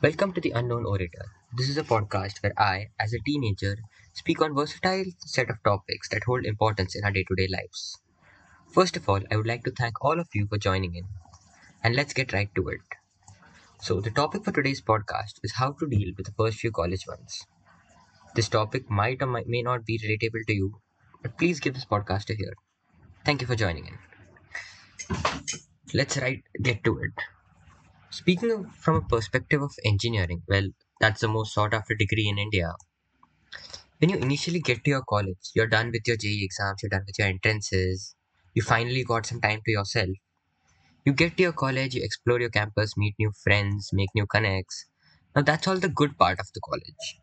Welcome to The Unknown Orator. This is a podcast where I, as a teenager, speak on versatile set of topics that hold importance in our day-to-day lives. First of all, I would like to thank all of you for joining in. And let's get right to it. So, the topic for today's podcast is how to deal with the first few college months. This topic might or may not be relatable to you, but please give this podcast a hear. Thank you for joining in. Let's right get to it. Speaking from a perspective of engineering, well, that's the most sought after degree in India. When you initially get to your college, you're done with your JEE exams, you're done with your entrances, you finally got some time to yourself. You get to your college, you explore your campus, meet new friends, make new connects. Now, that's all the good part of the college.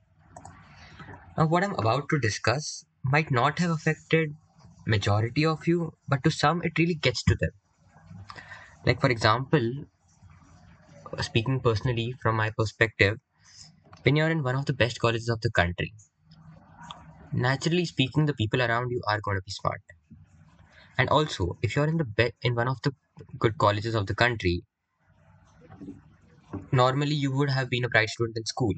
Now, what I'm about to discuss might not have affected majority of you, but to some, it really gets to them. Like, for example, speaking personally from my perspective, when you're in one of the best colleges of the country, naturally speaking, the people around you are going to be smart. And also, if you're in the be- in one of the good colleges of the country, normally you would have been a bright student in school.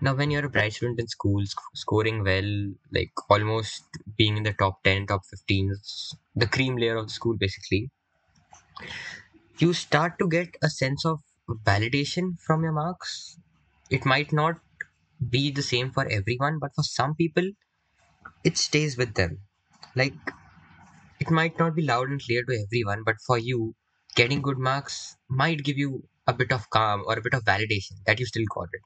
Now, when you're a bright student in school, sc- scoring well, like almost being in the top 10, top 15, the cream layer of the school basically, you start to get a sense of validation from your marks. It might not be the same for everyone, but for some people, it stays with them. Like, it might not be loud and clear to everyone, but for you, getting good marks might give you a bit of calm or a bit of validation that you still got it.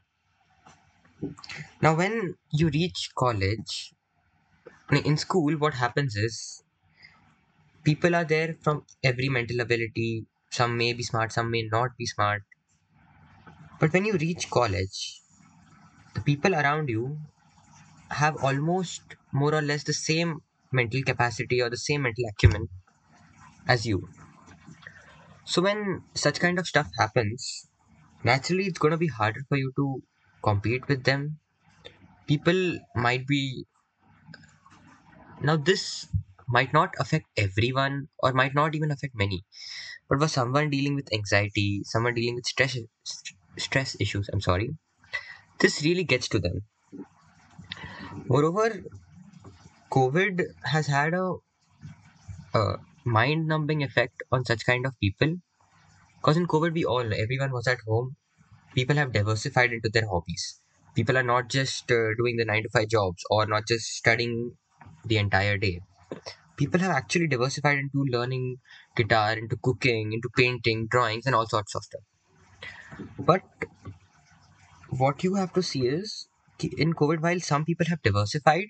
Now, when you reach college, in school, what happens is people are there from every mental ability. Some may be smart, some may not be smart. But when you reach college, the people around you have almost more or less the same mental capacity or the same mental acumen as you. So when such kind of stuff happens, naturally it's going to be harder for you to compete with them. People might be now this might not affect everyone or might not even affect many. But for someone dealing with anxiety someone dealing with stress stress issues i'm sorry this really gets to them. Moreover covid has had a, a mind numbing effect on such kind of people. Because in covid we all everyone was at home. People have diversified into their hobbies. People are not just uh, doing the 9 to 5 jobs or not just studying the entire day people have actually diversified into learning guitar into cooking into painting drawings and all sorts of stuff. But what you have to see is in covid while some people have diversified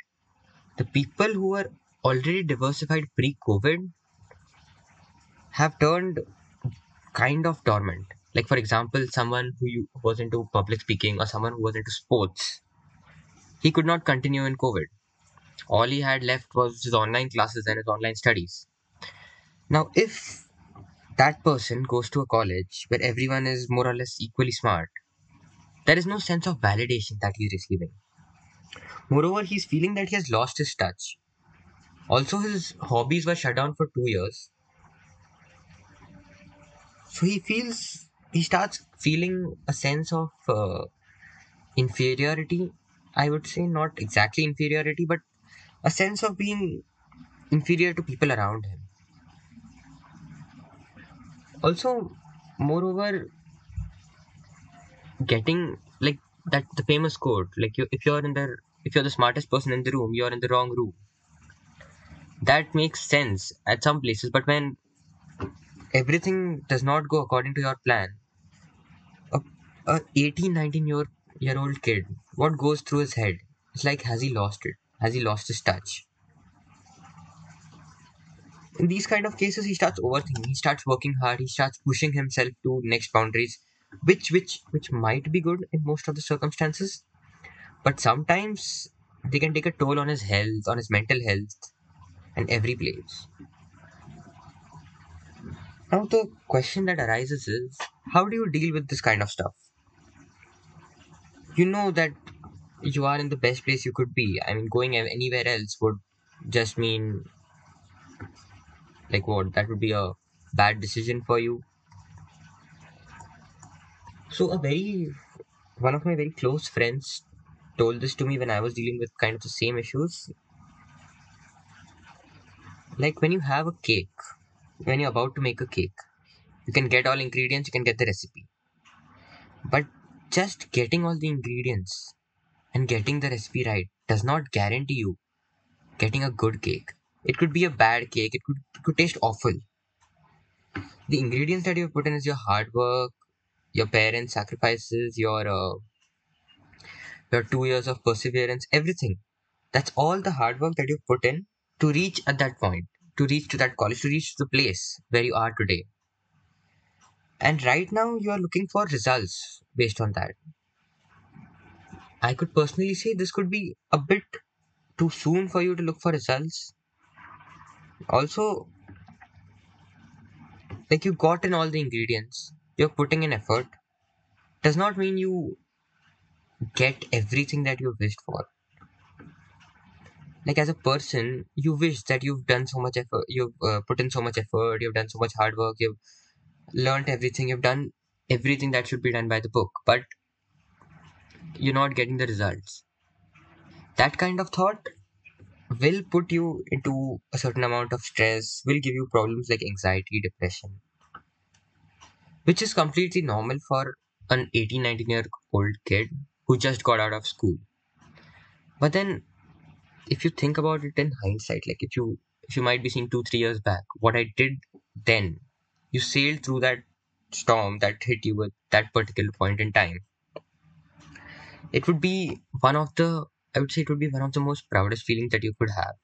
the people who are already diversified pre-covid have turned kind of dormant. Like for example someone who was into public speaking or someone who was into sports he could not continue in covid all he had left was his online classes and his online studies. Now, if that person goes to a college where everyone is more or less equally smart, there is no sense of validation that he's receiving. Moreover, he's feeling that he has lost his touch. Also, his hobbies were shut down for two years. So he feels, he starts feeling a sense of uh, inferiority. I would say not exactly inferiority, but a sense of being inferior to people around him. Also, moreover, getting like that the famous quote, like you, if you're in the if you're the smartest person in the room, you're in the wrong room. That makes sense at some places, but when everything does not go according to your plan, a, a 18, 19 year year old kid, what goes through his head? It's like has he lost it? Has he lost his touch? In these kind of cases, he starts overthinking. He starts working hard. He starts pushing himself to next boundaries, which which which might be good in most of the circumstances, but sometimes they can take a toll on his health, on his mental health, and every place. Now the question that arises is, how do you deal with this kind of stuff? You know that you are in the best place you could be. I mean, going anywhere else would just mean like what? That would be a bad decision for you. So a very one of my very close friends told this to me when I was dealing with kind of the same issues. Like when you have a cake, when you're about to make a cake, you can get all ingredients, you can get the recipe. But just getting all the ingredients and getting the recipe right does not guarantee you getting a good cake. It could be a bad cake, it could, it could taste awful. The ingredients that you have put in is your hard work, your parents' sacrifices, your uh, your two years of perseverance, everything. That's all the hard work that you have put in to reach at that point, to reach to that college, to reach to the place where you are today. And right now, you are looking for results based on that. I could personally say this could be a bit too soon for you to look for results. Also, like you got in all the ingredients, you're putting in effort, does not mean you get everything that you wished for. Like as a person, you wish that you've done so much effort, you've uh, put in so much effort, you've done so much hard work, you've learned everything, you've done everything that should be done by the book, but you're not getting the results. That kind of thought will put you into a certain amount of stress, will give you problems like anxiety, depression, which is completely normal for an 18, 19 year old kid who just got out of school. But then, if you think about it in hindsight, like if you if you might be seeing two, three years back, what I did then, you sailed through that storm that hit you at that particular point in time. It would be one of the I would say it would be one of the most proudest feelings that you could have.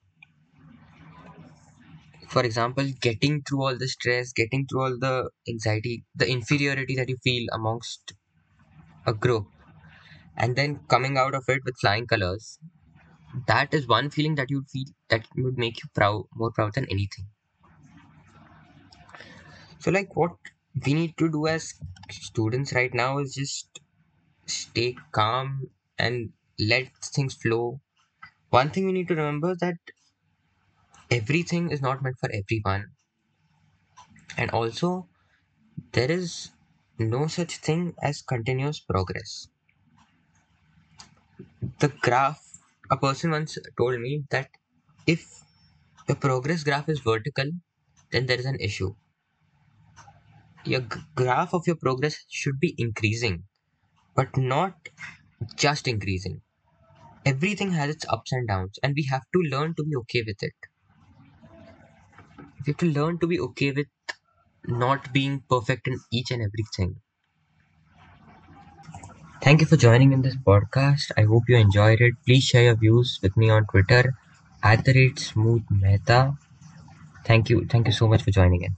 For example, getting through all the stress, getting through all the anxiety, the inferiority that you feel amongst a group, and then coming out of it with flying colors, that is one feeling that you'd feel that would make you proud, more proud than anything. So, like, what we need to do as students right now is just stay calm and let things flow. One thing we need to remember that everything is not meant for everyone, and also there is no such thing as continuous progress. The graph, a person once told me that if the progress graph is vertical, then there is an issue. Your g- graph of your progress should be increasing, but not just increasing. Everything has its ups and downs, and we have to learn to be okay with it. We have to learn to be okay with not being perfect in each and everything. Thank you for joining in this podcast. I hope you enjoyed it. Please share your views with me on Twitter at the rate smooth mehta. Thank you. Thank you so much for joining in.